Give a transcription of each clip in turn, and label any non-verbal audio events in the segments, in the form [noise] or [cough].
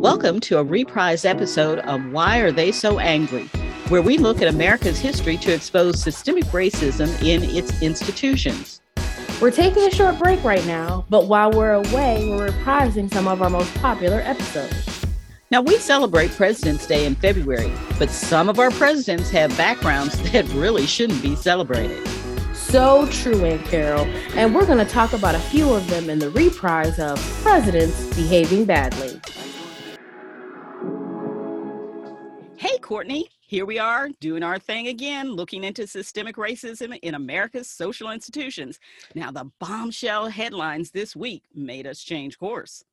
Welcome to a reprise episode of Why Are They So Angry? where we look at America's history to expose systemic racism in its institutions. We're taking a short break right now, but while we're away, we're reprising some of our most popular episodes. Now, we celebrate President's Day in February, but some of our presidents have backgrounds [laughs] that really shouldn't be celebrated. So true, Aunt Carol. And we're going to talk about a few of them in the reprise of Presidents Behaving Badly. Hey, Courtney. Here we are doing our thing again, looking into systemic racism in America's social institutions. Now, the bombshell headlines this week made us change course.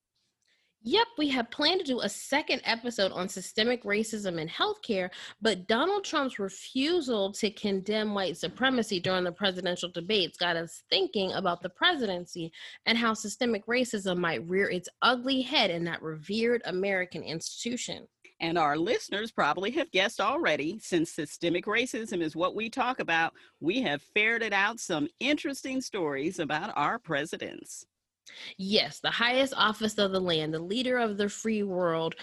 Yep, we have planned to do a second episode on systemic racism in healthcare, but Donald Trump's refusal to condemn white supremacy during the presidential debates got us thinking about the presidency and how systemic racism might rear its ugly head in that revered American institution. And our listeners probably have guessed already, since systemic racism is what we talk about, we have ferreted out some interesting stories about our presidents. Yes, the highest office of the land, the leader of the free world,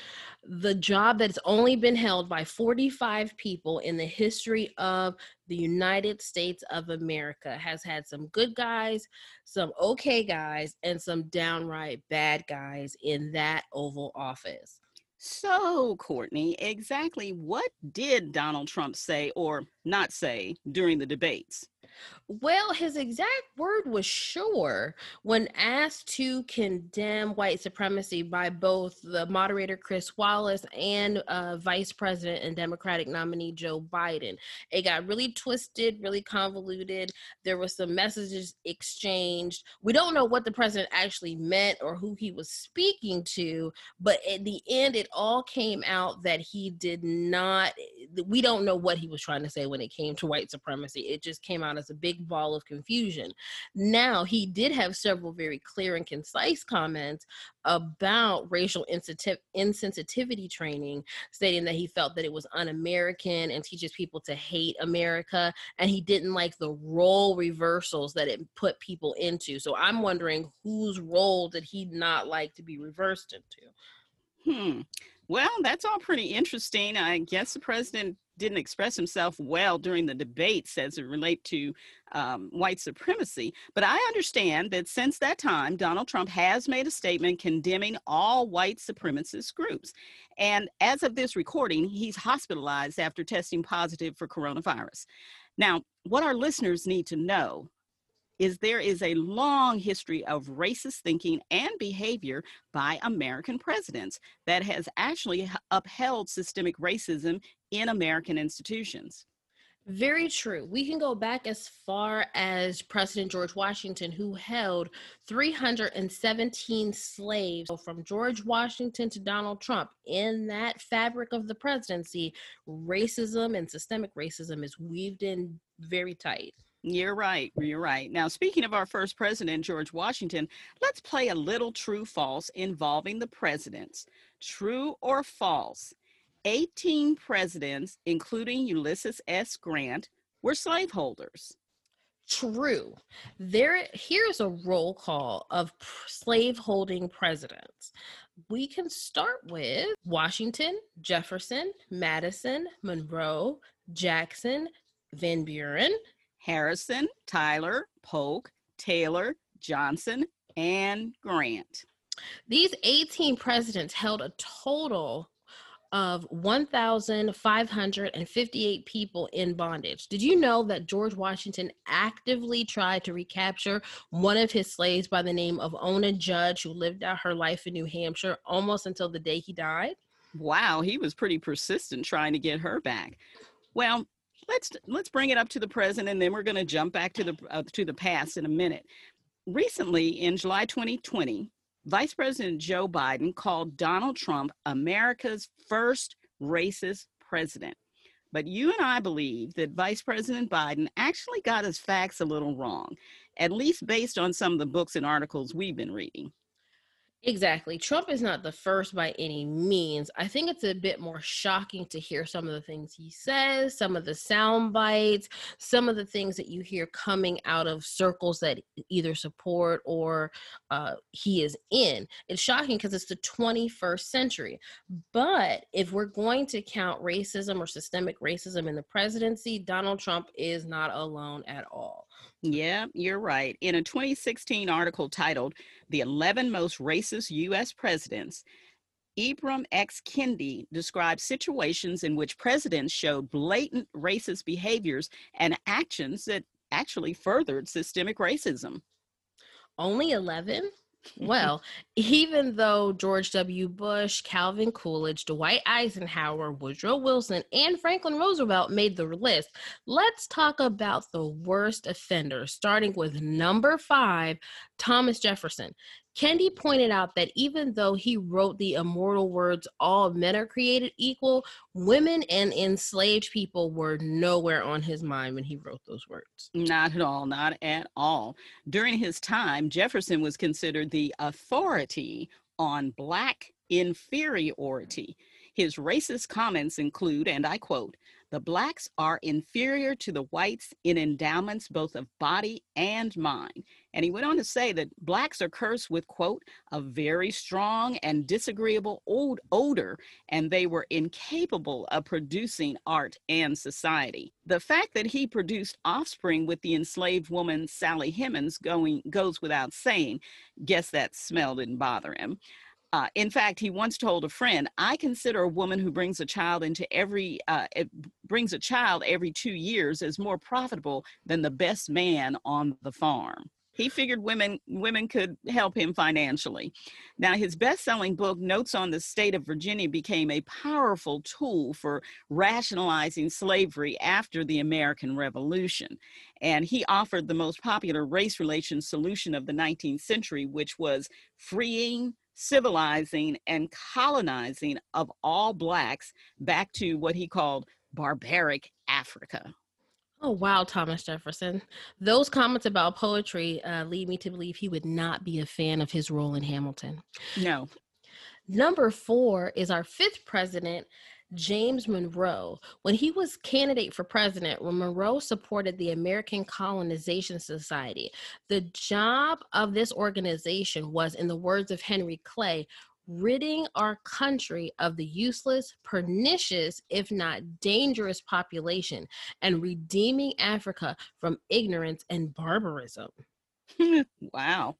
the job that's only been held by 45 people in the history of the United States of America, has had some good guys, some okay guys, and some downright bad guys in that Oval Office. So, Courtney, exactly what did Donald Trump say or not say during the debates? Well, his exact word was sure when asked to condemn white supremacy by both the moderator Chris Wallace and uh, Vice President and Democratic nominee Joe Biden. It got really twisted, really convoluted. There was some messages exchanged. We don't know what the president actually meant or who he was speaking to, but at the end, it all came out that he did not. We don't know what he was trying to say when it came to white supremacy. It just came out as a big ball of confusion. Now, he did have several very clear and concise comments about racial insensitivity training, stating that he felt that it was un American and teaches people to hate America. And he didn't like the role reversals that it put people into. So I'm wondering whose role did he not like to be reversed into? Hmm. Well, that's all pretty interesting. I guess the president didn't express himself well during the debates as it relate to um, white supremacy. But I understand that since that time, Donald Trump has made a statement condemning all white supremacist groups. And as of this recording, he's hospitalized after testing positive for coronavirus. Now, what our listeners need to know is there is a long history of racist thinking and behavior by American presidents that has actually upheld systemic racism in American institutions. Very true. We can go back as far as President George Washington, who held 317 slaves. So from George Washington to Donald Trump, in that fabric of the presidency, racism and systemic racism is weaved in very tight. You're right. You're right. Now, speaking of our first president, George Washington, let's play a little true false involving the presidents. True or false? 18 presidents, including Ulysses S. Grant, were slaveholders. True. There here's a roll call of slaveholding presidents. We can start with Washington, Jefferson, Madison, Monroe, Jackson, Van Buren, Harrison, Tyler, Polk, Taylor, Johnson, and Grant. These 18 presidents held a total of 1,558 people in bondage. Did you know that George Washington actively tried to recapture one of his slaves by the name of Ona Judge, who lived out her life in New Hampshire almost until the day he died? Wow, he was pretty persistent trying to get her back. Well, let's let's bring it up to the present and then we're going to jump back to the uh, to the past in a minute recently in july 2020 vice president joe biden called donald trump america's first racist president. But you and i believe that vice president biden actually got his facts a little wrong at least based on some of the books and articles we've been reading Exactly. Trump is not the first by any means. I think it's a bit more shocking to hear some of the things he says, some of the sound bites, some of the things that you hear coming out of circles that either support or uh, he is in. It's shocking because it's the 21st century. But if we're going to count racism or systemic racism in the presidency, Donald Trump is not alone at all. Yeah, you're right. In a 2016 article titled The 11 Most Racist U.S. Presidents, Ibram X. Kendi describes situations in which presidents showed blatant racist behaviors and actions that actually furthered systemic racism. Only 11? Well, even though George W. Bush, Calvin Coolidge, Dwight Eisenhower, Woodrow Wilson, and Franklin Roosevelt made the list, let's talk about the worst offenders, starting with number five, Thomas Jefferson. Kendi pointed out that even though he wrote the immortal words, all men are created equal, women and enslaved people were nowhere on his mind when he wrote those words. Not at all, not at all. During his time, Jefferson was considered the authority on Black inferiority. His racist comments include, and I quote, the blacks are inferior to the whites in endowments both of body and mind. And he went on to say that blacks are cursed with, quote, a very strong and disagreeable old odor, and they were incapable of producing art and society. The fact that he produced offspring with the enslaved woman Sally Hemings going goes without saying. Guess that smell didn't bother him. Uh, in fact, he once told a friend, "I consider a woman who brings a child into every uh, brings a child every two years as more profitable than the best man on the farm." He figured women women could help him financially. Now, his best-selling book, Notes on the State of Virginia, became a powerful tool for rationalizing slavery after the American Revolution. And he offered the most popular race relations solution of the 19th century, which was freeing civilizing and colonizing of all blacks back to what he called barbaric Africa. Oh, wow, Thomas Jefferson. Those comments about poetry uh, lead me to believe he would not be a fan of his role in Hamilton. No. Number four is our fifth president, James Monroe. When he was candidate for president, when Monroe supported the American Colonization Society, the job of this organization was, in the words of Henry Clay, ridding our country of the useless, pernicious, if not dangerous population, and redeeming Africa from ignorance and barbarism. [laughs] wow.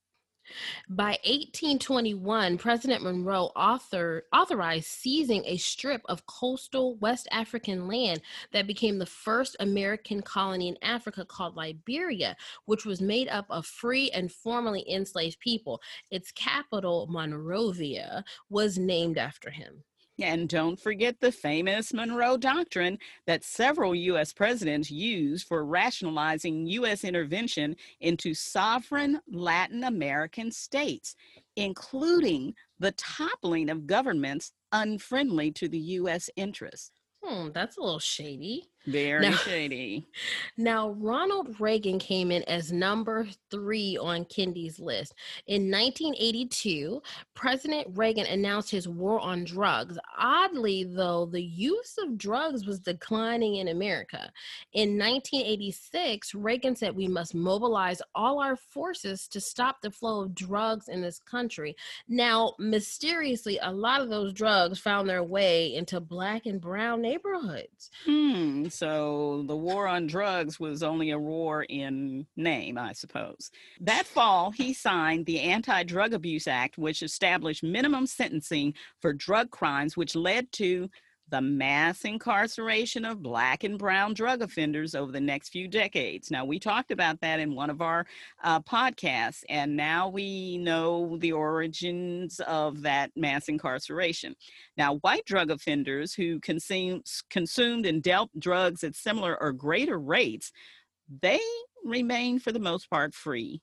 By 1821, President Monroe author, authorized seizing a strip of coastal West African land that became the first American colony in Africa called Liberia, which was made up of free and formerly enslaved people. Its capital, Monrovia, was named after him. And don't forget the famous Monroe Doctrine that several U.S. presidents used for rationalizing U.S. intervention into sovereign Latin American states, including the toppling of governments unfriendly to the U.S. interests. Hmm, that's a little shady. Very now, shady. [laughs] Now, Ronald Reagan came in as number three on Kendi's list. In 1982, President Reagan announced his war on drugs. Oddly, though, the use of drugs was declining in America. In 1986, Reagan said we must mobilize all our forces to stop the flow of drugs in this country. Now, mysteriously, a lot of those drugs found their way into black and brown neighborhoods. Hmm so the war on drugs was only a war in name, I suppose. That fall, he signed the Anti Drug Abuse Act, which established minimum sentencing for drug crimes, which led to the mass incarceration of black and brown drug offenders over the next few decades. Now, we talked about that in one of our uh, podcasts, and now we know the origins of that mass incarceration. Now, white drug offenders who consume, consumed and dealt drugs at similar or greater rates, they remain for the most part free.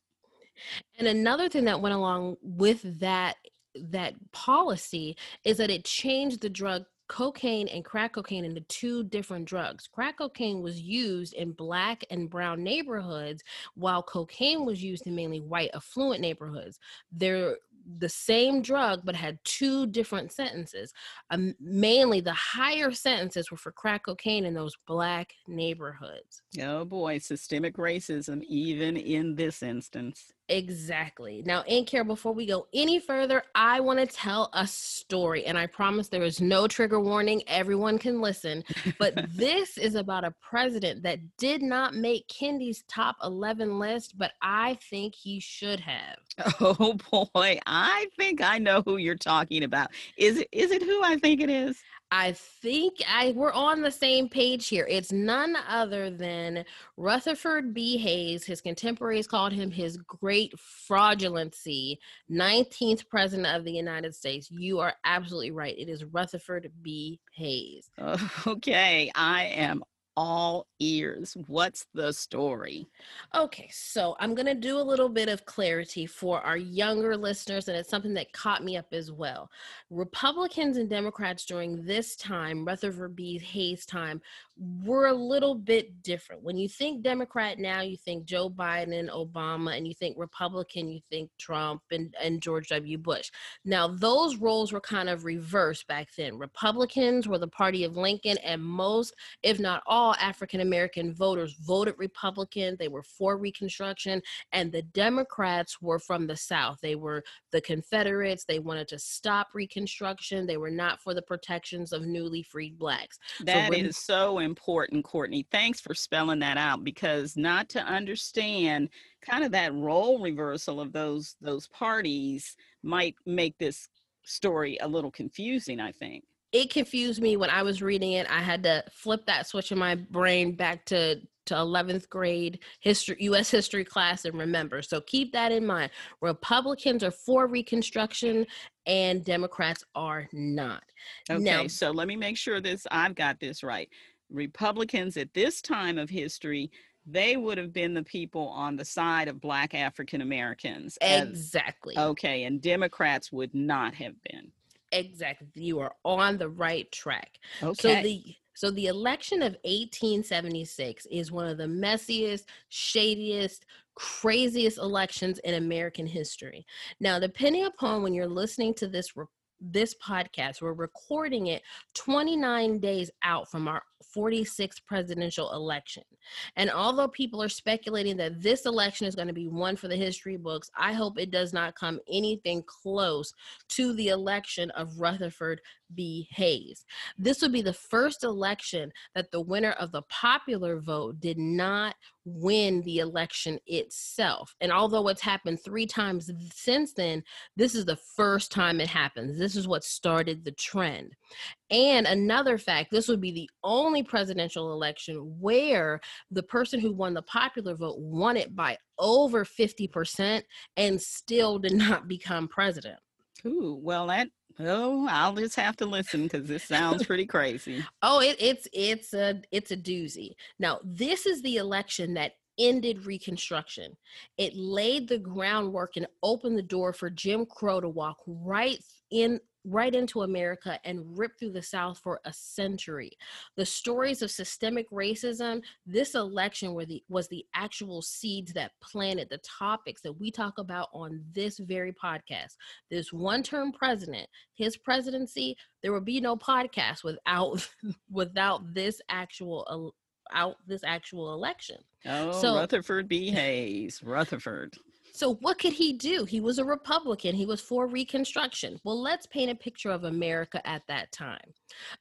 And another thing that went along with that that policy is that it changed the drug cocaine and crack cocaine into two different drugs. Crack cocaine was used in black and brown neighborhoods, while cocaine was used in mainly white affluent neighborhoods. They're the same drug but had two different sentences. Um, mainly the higher sentences were for crack cocaine in those black neighborhoods. Oh boy, systemic racism, even in this instance. Exactly. Now, in care, before we go any further, I want to tell a story. And I promise there is no trigger warning. Everyone can listen. But [laughs] this is about a president that did not make Kendi's top 11 list, but I think he should have. Oh [laughs] boy, I think I know who you're talking about. Is it is it who I think it is? I think I we're on the same page here. It's none other than Rutherford B. Hayes. His contemporaries called him his great fraudulency, 19th president of the United States. You are absolutely right. It is Rutherford B. Hayes. [laughs] Okay, I am all ears. What's the story? Okay, so I'm going to do a little bit of clarity for our younger listeners, and it's something that caught me up as well. Republicans and Democrats during this time, Rutherford B. Hayes' time, were a little bit different. When you think Democrat now, you think Joe Biden, Obama, and you think Republican, you think Trump and, and George W. Bush. Now, those roles were kind of reversed back then. Republicans were the party of Lincoln, and most, if not all, African American voters voted Republican. They were for Reconstruction, and the Democrats were from the South. They were the Confederates. They wanted to stop Reconstruction. They were not for the protections of newly freed blacks. That so is so important, Courtney. Thanks for spelling that out because not to understand kind of that role reversal of those those parties might make this story a little confusing, I think it confused me when I was reading it. I had to flip that switch in my brain back to to 11th grade history US history class and remember. So keep that in mind. Republicans are for reconstruction and Democrats are not. Okay, now, so let me make sure this I've got this right. Republicans at this time of history they would have been the people on the side of black African Americans. Exactly. okay, and Democrats would not have been. Exactly. You are on the right track. Okay. So the so the election of 1876 is one of the messiest, shadiest, craziest elections in American history. Now, depending upon when you're listening to this this podcast. We're recording it 29 days out from our 46th presidential election. And although people are speculating that this election is going to be one for the history books, I hope it does not come anything close to the election of Rutherford B. Hayes. This would be the first election that the winner of the popular vote did not win the election itself. And although it's happened three times since then, this is the first time it happens. This is what started the trend. And another fact this would be the only presidential election where the person who won the popular vote won it by over 50% and still did [laughs] not become president. Ooh, well, that Oh, I'll just have to listen because this sounds pretty crazy. oh, it, it's it's a it's a doozy. Now, this is the election that ended Reconstruction. It laid the groundwork and opened the door for Jim Crow to walk right in right into America and ripped through the South for a century. The stories of systemic racism, this election were the, was the actual seeds that planted the topics that we talk about on this very podcast. This one term president, his presidency, there would be no podcast without [laughs] without this actual out this actual election. Oh, so, Rutherford B. Hayes, Rutherford. So, what could he do? He was a Republican. He was for Reconstruction. Well, let's paint a picture of America at that time.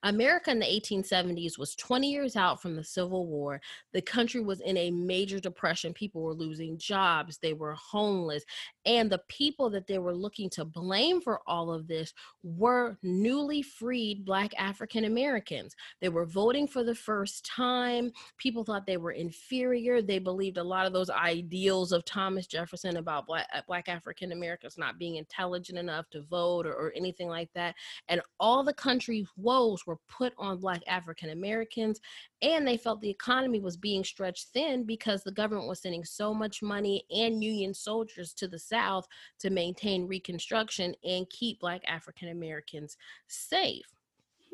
America in the 1870s was 20 years out from the Civil War. The country was in a major depression. People were losing jobs, they were homeless. And the people that they were looking to blame for all of this were newly freed Black African Americans. They were voting for the first time. People thought they were inferior. They believed a lot of those ideals of Thomas Jefferson about Black, uh, Black African Americans not being intelligent enough to vote or, or anything like that. And all the country's woes were put on Black African Americans. And they felt the economy was being stretched thin because the government was sending so much money and Union soldiers to the South to maintain Reconstruction and keep Black African Americans safe.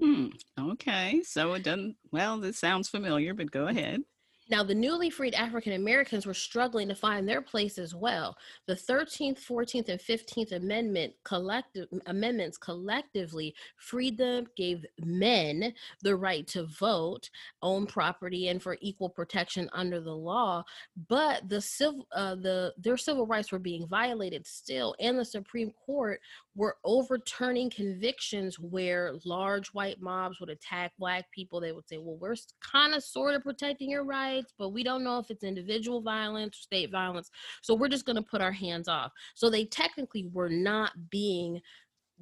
Hmm. Okay. So it doesn't, well, this sounds familiar, but go ahead. Now, the newly freed African Americans were struggling to find their place as well. The 13th, 14th, and 15th Amendment collective amendments collectively freed them, gave men the right to vote, own property, and for equal protection under the law. But the civil, uh, the their civil rights were being violated still, and the Supreme Court were overturning convictions where large white mobs would attack black people. They would say, "Well, we're kind of sort of protecting your rights." but we don't know if it's individual violence or state violence. So we're just going to put our hands off. So they technically were not being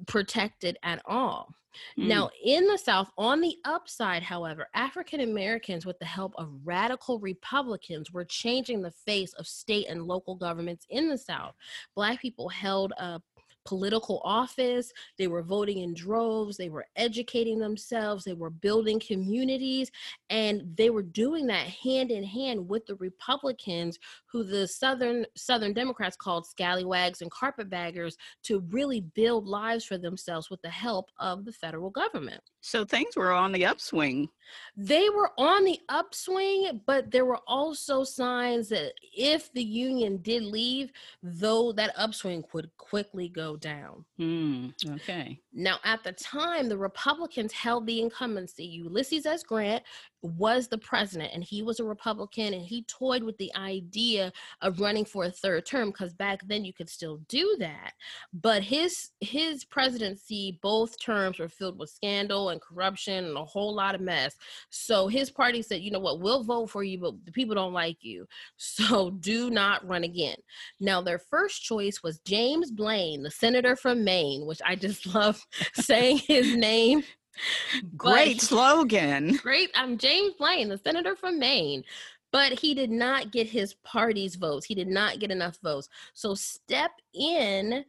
protected at all. Mm. Now, in the South, on the upside, however, African Americans, with the help of radical Republicans, were changing the face of state and local governments in the South. Black people held a political office. They were voting in droves. They were educating themselves. They were building communities. And they were doing that hand in hand with the Republicans, who the Southern Southern Democrats called scallywags and carpetbaggers, to really build lives for themselves with the help of the federal government. So things were on the upswing. They were on the upswing, but there were also signs that if the union did leave, though that upswing would quickly go down. Mm, okay. Now, at the time, the Republicans held the incumbency. Ulysses S. Grant was the president and he was a Republican and he toyed with the idea of running for a third term because back then you could still do that. But his his presidency, both terms were filled with scandal and corruption and a whole lot of mess. So his party said, you know what, we'll vote for you, but the people don't like you. [laughs] So do not run again. Now their first choice was James Blaine, the senator from Maine, which I just [laughs] love saying his name [laughs] Great slogan. Great. I'm James Blaine, the senator from Maine. But he did not get his party's votes. He did not get enough votes. So step in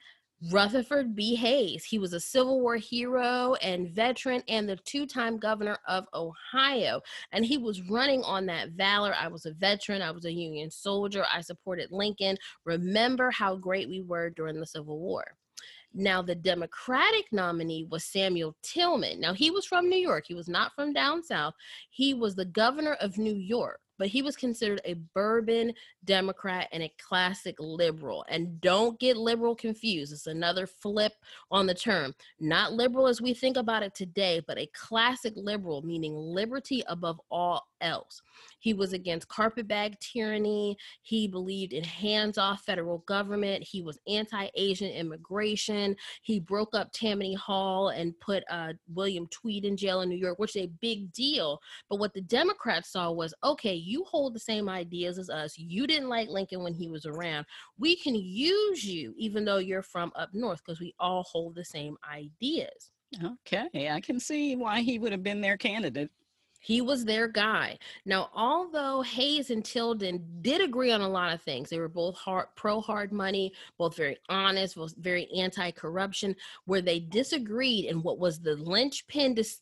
Rutherford B. Hayes. He was a Civil War hero and veteran and the two time governor of Ohio. And he was running on that valor. I was a veteran, I was a Union soldier, I supported Lincoln. Remember how great we were during the Civil War. Now, the Democratic nominee was Samuel Tilden. Now, he was from New York. He was not from down south. He was the governor of New York but he was considered a bourbon Democrat and a classic liberal. And don't get liberal confused. It's another flip on the term. Not liberal as we think about it today, but a classic liberal, meaning liberty above all else. He was against carpetbag tyranny. He believed in hands off federal government. He was anti Asian immigration. He broke up Tammany Hall and put uh, William Tweed in jail in New York, which is a big deal. But what the Democrats saw was okay, you hold the same ideas as us. You didn't like Lincoln when he was around. We can use you, even though you're from up north, because we all hold the same ideas. Okay, I can see why he would have been their candidate. He was their guy. Now, although Hayes and Tilden did agree on a lot of things, they were both hard, pro hard money, both very honest, both very anti corruption. Where they disagreed and what was the linchpin dis-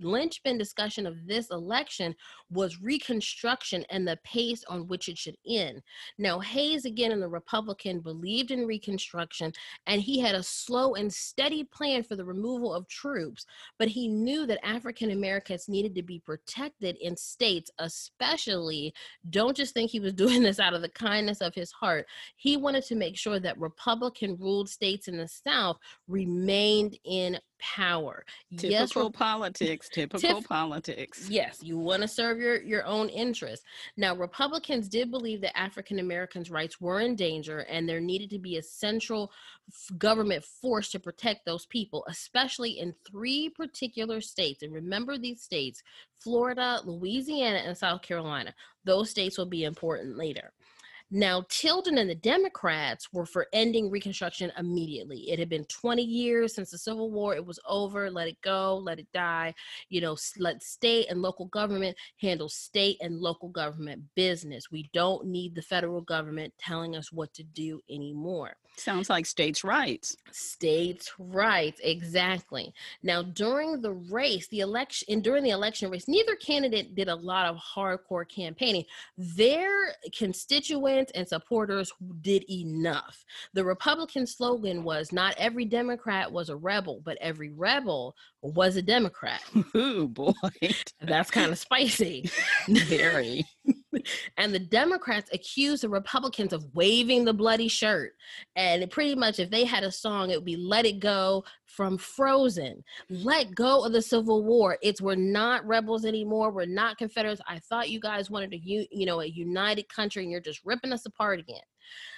linchpin discussion of this election was Reconstruction and the pace on which it should end. Now, Hayes, again, in the Republican, believed in Reconstruction and he had a slow and steady plan for the removal of troops, but he knew that African Americans needed to be protected in states, especially. Don't just think he was [laughs] doing this out of the kindness of his heart. He wanted to make sure that Republican ruled states in the South remained in power. Typical yes, re- politics. Typical tif- politics. Yes, you want to serve your your own interests. Now, Republicans did believe that African Americans' rights were in danger, and there needed to be a central f- government force to protect those people, especially in three particular states. And remember these states: Florida, Louisiana, and South Carolina. Those states will be important later. Now, Tilden and the Democrats were for ending Reconstruction immediately. It had been 20 years since the Civil War. It was over. Let it go. Let it die. You know, let state and local government handle state and local government business. We don't need the federal government telling us what to do anymore. Sounds like states' rights. States' rights, exactly. Now, during the race, the election, and during the election race, neither candidate did a lot of hardcore campaigning. Their constituents and supporters did enough. The Republican slogan was not every Democrat was a rebel, but every rebel was a Democrat. [laughs] Ooh, boy. That's kind of spicy. [laughs] Very. And the Democrats accused the Republicans of waving the bloody shirt. And pretty much, if they had a song, it would be Let It Go from Frozen. Let go of the Civil War. It's we're not rebels anymore. We're not Confederates. I thought you guys wanted a you know a united country, and you're just ripping us apart again.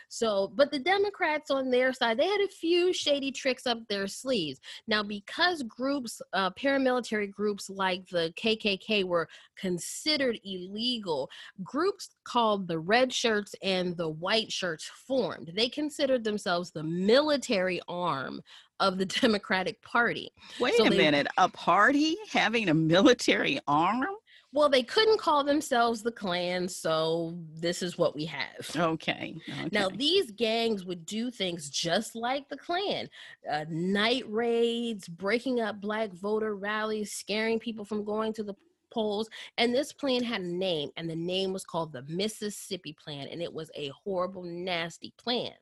So, but the Democrats on their side, they had a few shady tricks up their sleeves. Now, because groups, uh, paramilitary groups like the KKK were considered illegal, groups called the Red Shirts and the White Shirts formed. They considered themselves the military arm of the [laughs] Democratic Party. Wait So a they- minute, a party having a military arm? Well, they couldn't call themselves the Klan, so this is what we have. Okay. okay. Now, these gangs would do things just like the Klan uh, night raids, breaking up black voter rallies, scaring people from going to the polls. And this plan had a name, and the name was called the Mississippi Plan, and it was a horrible, nasty plan.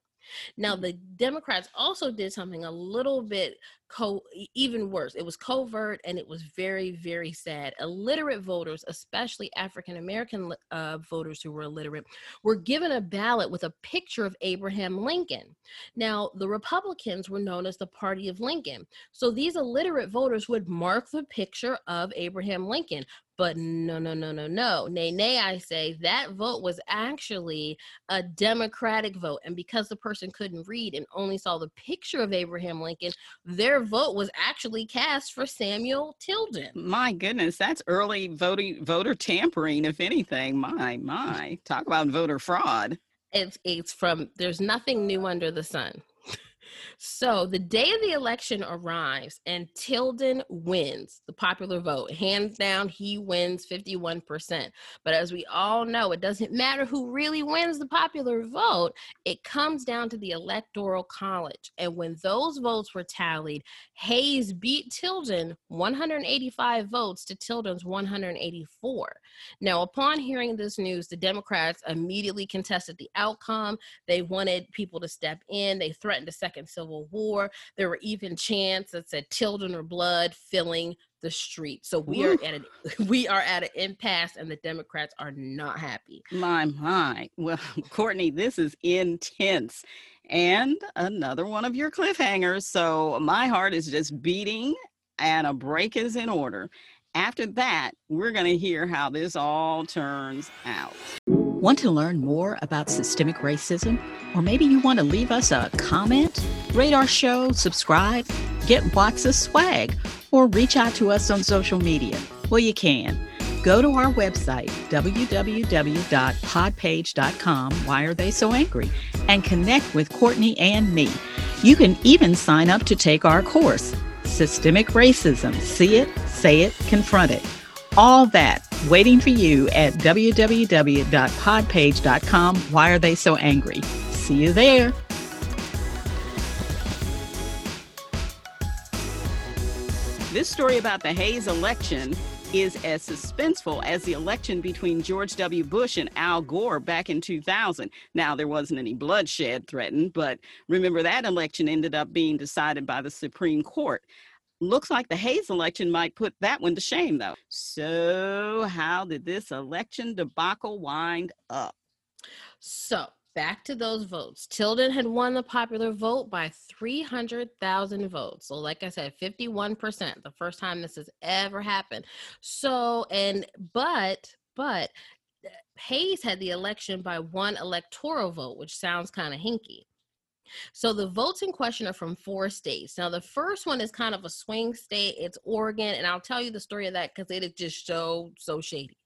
Now, the Democrats also did something a little bit co- even worse. It was covert and it was very, very sad. Illiterate voters, especially African American uh, voters who were illiterate, were given a ballot with a picture of Abraham Lincoln. Now, the Republicans were known as the Party of Lincoln. So these illiterate voters would mark the picture of Abraham Lincoln. But no, no, no, no, no. Nay, nay, I say that vote was actually a Democratic vote. And because the person couldn't read and only saw the picture of Abraham Lincoln, their vote was actually cast for Samuel Tilden. my goodness, that's early voting voter tampering, if anything. My, my. Talk about voter fraud. It's it's from there's nothing new under the sun. So the day of the election arrives and Tilden wins the popular vote. Hands down, he wins 51%. But as we all know, it doesn't matter who really wins the popular vote. It comes down to the electoral college. And when those votes were tallied, Hayes beat Tilden 185 votes to Tilden's 184. Now, upon hearing this news, the Democrats immediately contested the outcome. They wanted people to step in. They threatened a second civil war. There were even chants that said "Tilden or blood" filling the street. So we are at an [laughs] we are at an impasse, and the Democrats are not happy. My, my. Well, [laughs] Courtney, this is intense. And another one of your cliffhangers. So my heart is just beating, and a break is in order. After that, we're going to hear how this all turns out. Want to learn more about systemic racism? Or maybe you want to leave us a comment? Rate our show, subscribe, get of swag, or reach out to us on social media. Well, you can. Go to our website, www.podpage.com, Why Are They So Angry, and connect with Courtney and me. You can even sign up to take our course, Systemic Racism See It, Say It, Confront It. All that waiting for you at www.podpage.com. Why Are They So Angry? See you there. This story about the Hayes election is as suspenseful as the election between George W. Bush and Al Gore back in 2000. Now, there wasn't any bloodshed threatened, but remember that election ended up being decided by the Supreme Court. Looks like the Hayes election might put that one to shame, though. So, how did this election debacle wind up? So back to those votes. Tilden had won the popular vote by 300,000 votes. So, like I said, 51%, the first time this has ever happened. So, and, but, but, Hayes had the election by one electoral vote, which sounds kind of hinky. So the votes in question are from four states. Now, the first one is kind of a swing state. It's Oregon, and I'll tell you the story of that because it is just so so shady.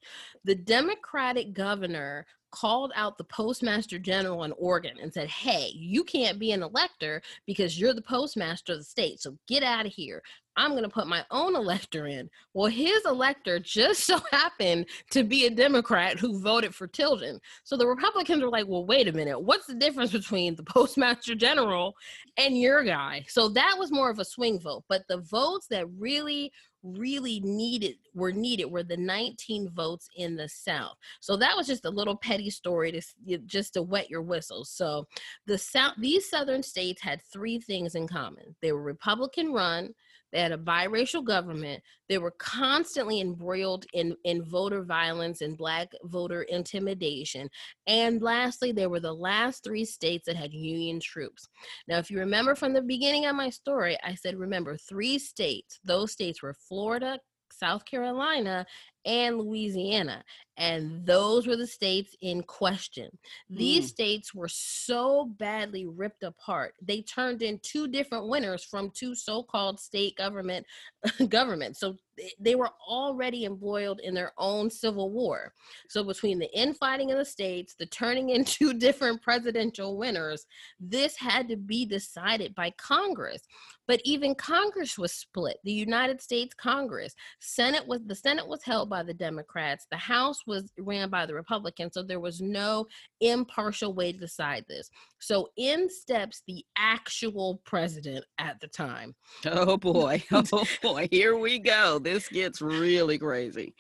The Democratic governor called out the postmaster general in Oregon and said, "Hey, you can't be an elector because you're the postmaster of the state. So get out of here. I'm going to put my own elector in." Well, his elector just [laughs] so happened to be a Democrat who voted for Tilden. So the Republicans were like, well, wait a minute. What's the difference between the [laughs] postmaster general and your guy? So that was more of a swing vote. But the votes that really, really needed were needed were the 19 votes in the South. So that was just a little petty story to just to wet your whistle. So the South, these Southern states had three things in common. They were Republican run. They had a biracial government. They were constantly embroiled in, in voter violence and black voter intimidation. And lastly, they were the last three states that had Union troops. Now, if you remember from the beginning of my story, I said, remember, three states. Those states were Florida, South Carolina, and Louisiana. And those were the states in question. These mm. states were so badly ripped apart. They turned in two different winners from two so-called state government [laughs] governments. So they were already embroiled in their own civil war. So between the infighting in the states, the turning in [laughs] two different presidential winners, this had to be decided by Congress. But even Congress was split. The United States Congress, Senate was the Senate was held by the Democrats. The House was ran by the Republicans. So there was no impartial way to decide this. So in steps the actual president at the time. Oh boy. [laughs] Oh boy. Here we go. This gets really crazy.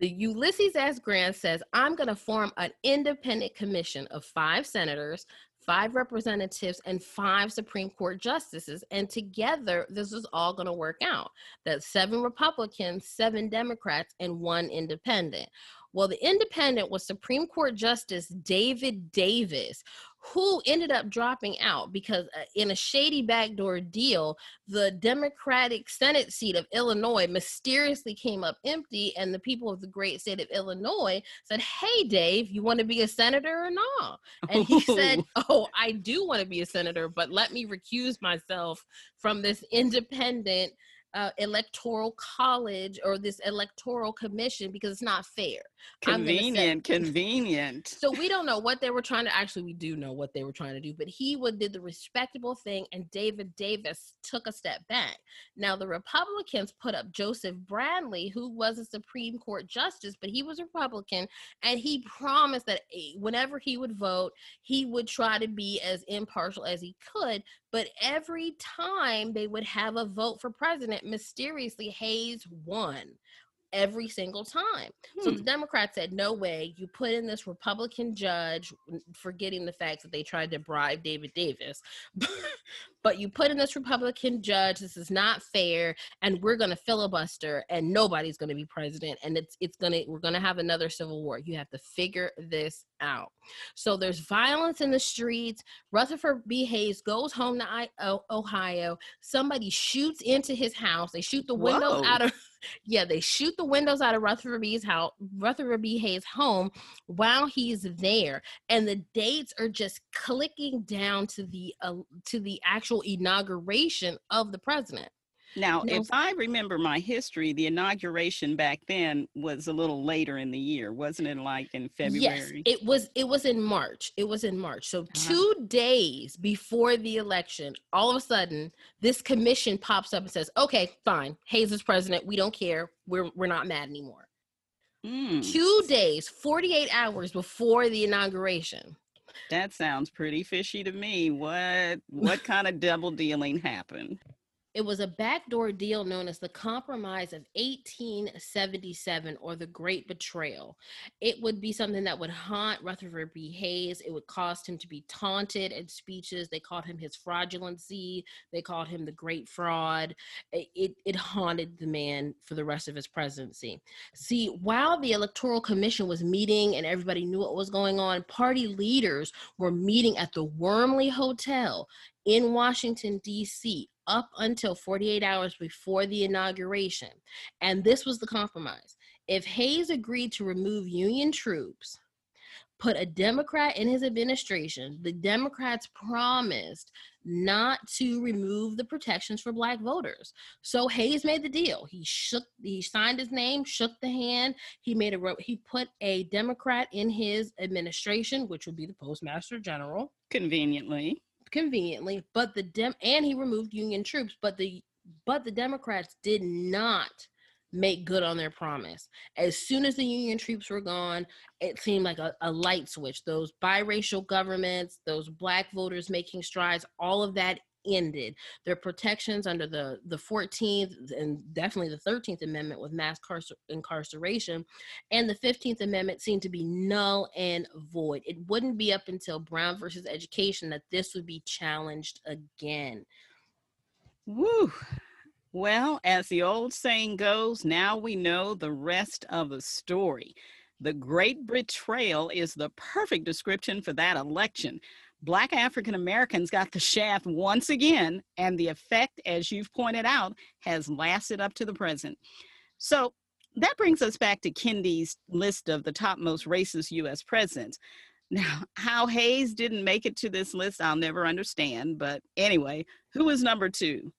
The Ulysses S. Grant says, I'm going to form an independent commission of five senators, five representatives, and five Supreme Court justices. And together, this is all going to work out. that seven Republicans, seven Democrats, and one independent. Well, the independent was Supreme Court Justice David Davis, who ended up dropping out because uh, in a shady backdoor deal, the Democratic Senate seat of Illinois mysteriously came up empty, and the people of the great state of Illinois said, Hey, Dave, you want to be a senator or not? And he said, [laughs] Oh, I do want to be a senator, but let me recuse myself from this independent uh, electoral college or this electoral commission because it's not fair. Convenient, convenient. So we don't know what they were trying to. Actually, we do know what they were trying to do, but he would did the respectable thing, and David Davis took a step back. Now the Republicans put up Joseph Bradley, who was a Supreme Court justice, but he was a Republican, and he promised that eh, whenever he would vote, he would try to be as impartial as he could. But every time they would have a vote for president, mysteriously Hayes won every single time. Hmm. So the hmm. Democrats said, no way, you put in this Republican judge, forgetting the fact that they tried to bribe David Davis, [laughs] but you put in this Republican judge, this is not fair, and we're gonna filibuster and nobody's gonna be president, and it's it's gonna we're gonna have another civil war. You have to figure this out. So there's violence in the streets. Rutherford B. Hayes goes home to Ohio. Somebody shoots into his house. They shoot the windows Whoa. out of yeah, they shoot the windows out of Rutherford B's house, Rutherford B. Hayes' home while he's there, and the dates are just clicking down to the uh, to the actual inauguration of the president. Now, no. if I remember my history, the inauguration back then was a little later in the year, wasn't it? Like in February. Yes, it was. It was in March. It was in March. So uh-huh. two days before the election, all of a sudden, this commission pops up and says, "Okay, fine, Hayes is president. We don't care. We're we're not mad anymore." Mm. Two days, forty-eight hours before the inauguration. That sounds pretty fishy to me. What what [laughs] kind of double dealing happened? It was a backdoor deal known as the Compromise of 1877 or the Great Betrayal. It would be something that would haunt Rutherford B. Hayes. It would cause him to be taunted in speeches. They called him his fraudulency. They called him the Great Fraud. It, it, it haunted the man for the rest of his presidency. See, while the Electoral Commission was meeting and everybody knew what was going on, party leaders were meeting at the Wormley Hotel in Washington, D.C up until 48 hours before the inauguration. And this was the compromise. If Hayes agreed to remove Union troops, put a Democrat in his administration, the Democrats promised not to remove the protections for black voters. So Hayes made the deal. He shook he signed his name, shook the hand. He made a he put a Democrat in his administration, which would be the postmaster general. Conveniently conveniently, but the dem and he removed Union troops, but the but the Democrats did not make good on their promise. As soon as the Union troops were gone, it seemed like a, a light switch. Those biracial governments, those black voters making strides, all of that ended. Their protections under the, the 14th and definitely the 13th Amendment with mass incarceration and the 15th Amendment seemed to be null and void. It wouldn't be up until Brown versus Education that this would be challenged again. Woo. Well, as the old saying goes, now we know the rest of the story. The Great Betrayal is the perfect description for that election. Black African Americans got the shaft once again, and the effect, as you've pointed out, has lasted up to the present. So that brings us back to Kendi's list of the top most racist US presidents. [laughs] Now, how Hayes didn't make it to this list, I'll never understand. But anyway, who is number two?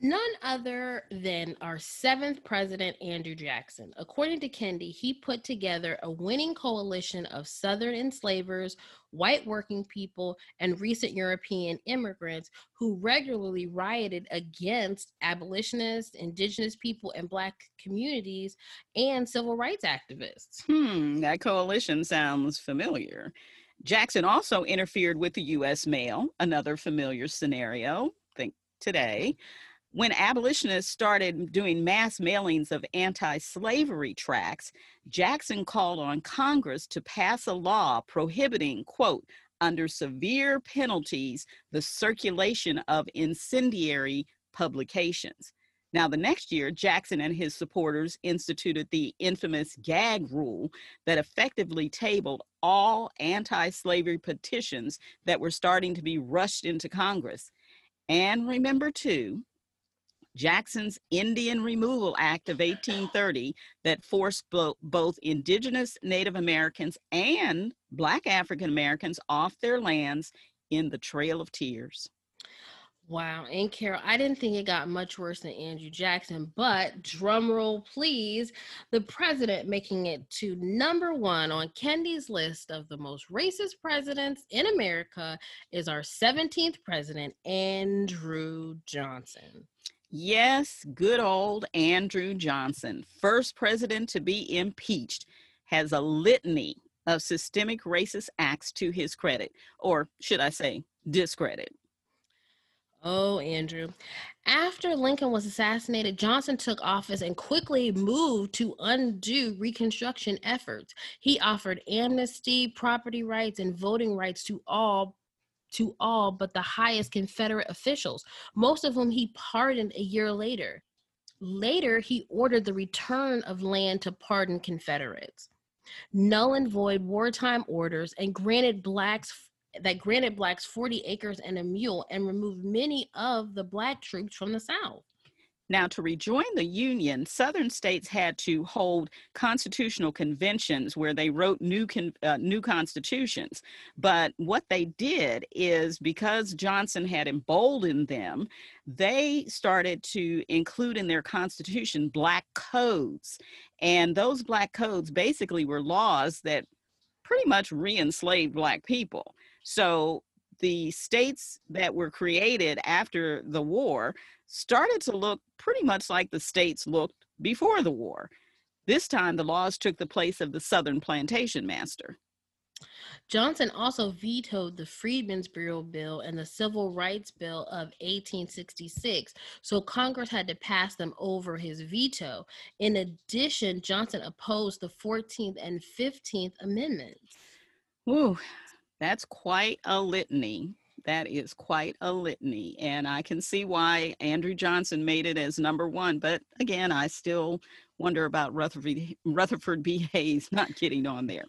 None other than our seventh president, Andrew Jackson. According to Kendi, he put together a winning coalition of Southern enslavers, white working people, and recent European immigrants who regularly rioted against abolitionists, indigenous people, and Black communities and civil rights activists. Hmm, that coalition sounds familiar. Jackson also interfered with the U.S. mail, another familiar scenario. Think today when abolitionists started doing mass mailings of anti slavery tracts, Jackson called on Congress to pass a law prohibiting, quote, under severe penalties, the circulation of incendiary publications. Now, the next year, Jackson and his supporters instituted the infamous gag rule that effectively tabled all anti slavery petitions that were starting to be rushed into Congress. And remember, too, Jackson's Indian Removal Act of 1830 that forced bo- both indigenous Native Americans and Black African Americans off their lands in the Trail of Tears. Wow. And Carol, I didn't think it got much worse than Andrew Jackson, but drum roll, please. The president making it to number one on Kendi's list of the most racist presidents in America is our 17th president, Andrew Johnson. Yes, good old Andrew Johnson, first president to be impeached, has a litany of systemic racist acts to his credit, or should I say, discredit. Oh, Andrew. After Lincoln was assassinated, Johnson took office and quickly moved to undo Reconstruction efforts. He offered amnesty, property rights, and voting rights to all to all but the highest Confederate officials, most of whom he pardoned a year later. Later, he ordered the return of land to pardoned Confederates, null and void wartime orders, and granted blacks that granted blacks 40 acres and a mule and removed many of the black troops from the South. Now, to rejoin the Union, Southern states had to hold constitutional conventions where they wrote new con- uh, new constitutions. But what they did is because Johnson had emboldened them, they started to include in their constitution black codes. And those black codes basically were laws that pretty much re enslaved black people. So the states that were created after the war started to look pretty much like the states looked before the war. This time, the laws took the place of the Southern plantation master. Johnson also vetoed the Freedmen's Bureau Bill and the Civil Rights Bill of 1866, so Congress had to pass them over his veto. In addition, Johnson opposed the 14th and 15th Amendments. Ooh, that's quite a litany. That is quite a litany. And I can see why Andrew Johnson made it as number one. But again, I still wonder about Rutherford, B. Hayes [laughs] not getting on there.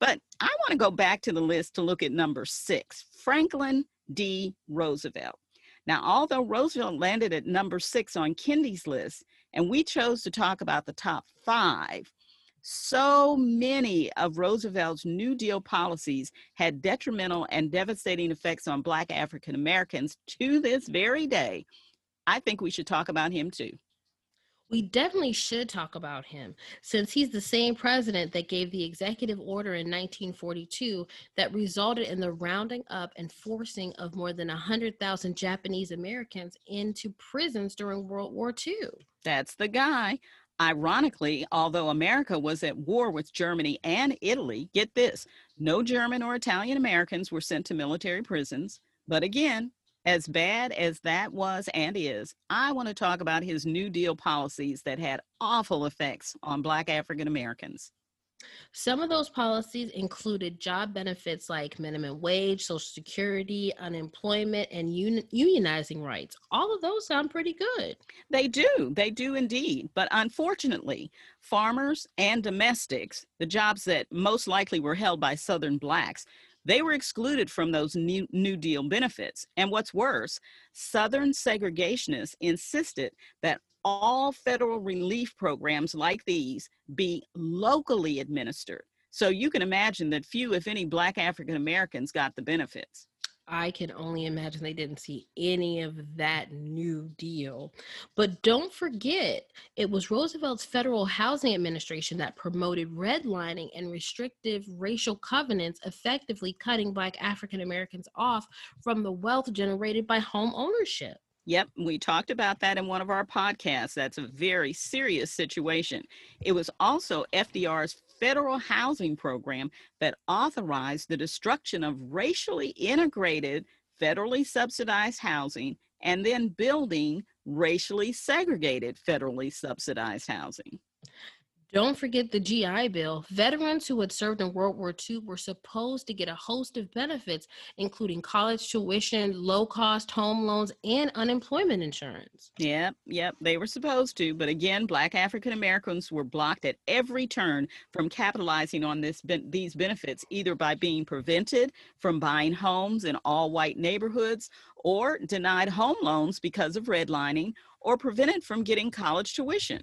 But I want to go back to the list to look at number six Franklin D. Roosevelt. Now, although Roosevelt landed at number six on Kendi's list, and we chose to talk about the top five, so many of Roosevelt's New Deal policies had detrimental and devastating effects on Black African Americans to this very day. I think we should talk about him too. We definitely should talk about him since he's the same president that gave the executive order in 1942 that resulted in the rounding up and forcing of more than 100,000 Japanese Americans into prisons during World War II. That's the guy. Ironically, although America was at war with Germany and Italy, get this no German or Italian Americans were sent to military prisons. But again, as bad as that was and is, I want to talk about his New Deal policies that had awful effects on Black African Americans. Some of those policies included job benefits like minimum wage, social security, unemployment, and un- unionizing rights. All of those sound pretty good. They do. They do indeed. But unfortunately, farmers and domestics, the jobs that most likely were held by Southern blacks, they were excluded from those new, new Deal benefits. And what's worse, Southern segregationists insisted that all federal relief programs like these be locally administered. So you can imagine that few, if any, Black African Americans got the benefits. I can only imagine they didn't see any of that new deal. But don't forget, it was Roosevelt's Federal Housing Administration that promoted redlining and restrictive racial covenants, effectively cutting Black African Americans off from the wealth generated by home ownership. Yep, we talked about that in one of our podcasts. That's a very serious situation. It was also FDR's federal housing program that authorized the destruction of racially integrated, federally subsidized housing and then building racially segregated, federally subsidized housing. Don't forget the GI Bill. Veterans who had served in World War II were supposed to get a host of benefits, including college tuition, low cost home loans, and unemployment insurance. Yep, yep, they were supposed to. But again, Black African Americans were blocked at every turn from capitalizing on this these benefits, either by being prevented from buying homes in all white neighborhoods or denied home loans because of redlining or prevented from getting college tuition.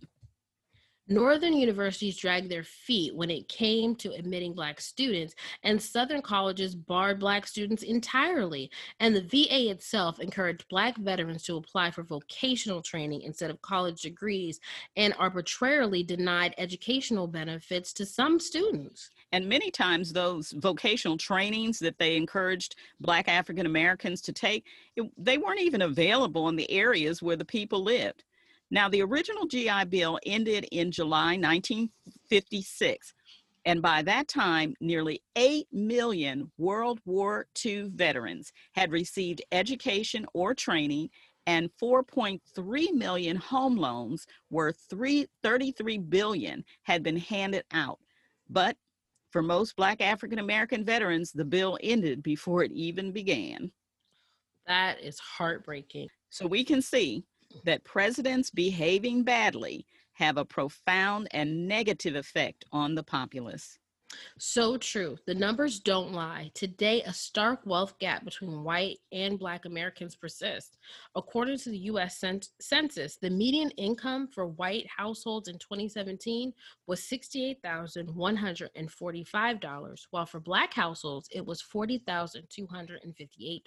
Northern universities dragged their feet when it came to admitting Black students, and Southern colleges barred Black students entirely. And the VA itself encouraged Black veterans to apply for vocational training instead of college degrees and arbitrarily denied educational benefits to some students. And many times, those vocational trainings that they encouraged Black African Americans to take, it, they weren't even available in the areas where the people lived. Now, the original GI Bill ended in July 1956, and by that time, nearly 8 million World War II veterans had received education or training, and 4.3 million home loans worth 33 billion had been handed out. But for most Black African American veterans, the bill ended before it even began. That is heartbreaking. So we can see that presidents behaving badly have a profound and negative effect on the populace. So true. The numbers don't lie. Today, a stark wealth gap between white and Black Americans persists. According to the U.S. Census, the median income for white households in 2017 was $68,145, while for Black households, it was $40,258.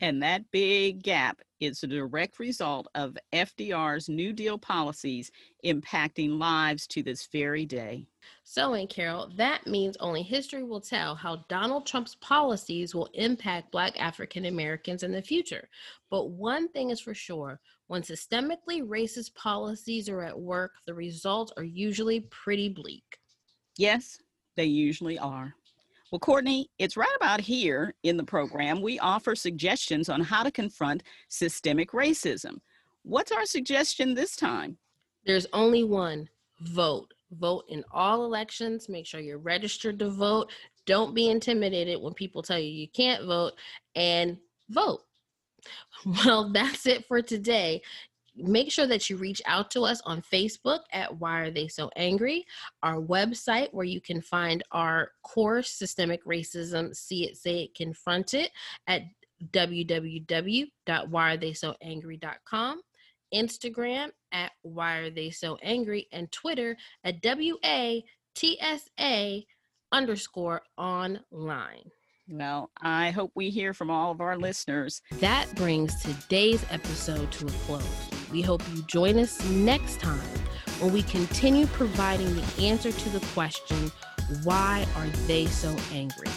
And that big gap is a direct result of FDR's New Deal policies impacting lives to this very day. So, Aunt Carol, that means only history will tell how Donald Trump's policies will impact Black African Americans in the future. But one thing is for sure when systemically racist policies are at work, the results are usually pretty bleak. Yes, they usually are. Well, Courtney, it's right about here in the program we offer suggestions on how to confront systemic racism. What's our suggestion this time? There's only one vote. Vote in all elections. Make sure you're registered to vote. Don't be intimidated when people tell you you can't vote and vote. [laughs] Well, that's it for today make sure that you reach out to us on Facebook at Why Are They So Angry, our website where you can find our course, Systemic Racism, See It, Say It, Confront It at www.whyaretheysoangry.com, Instagram at Why Are They So Angry, and Twitter at W-A-T-S-A underscore online. Well, I hope we hear from all of our listeners. That brings today's episode to a close. We hope you join us next time when we continue providing the answer to the question why are they so angry?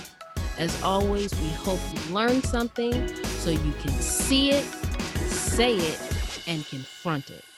As always, we hope you learn something so you can see it, say it, and confront it.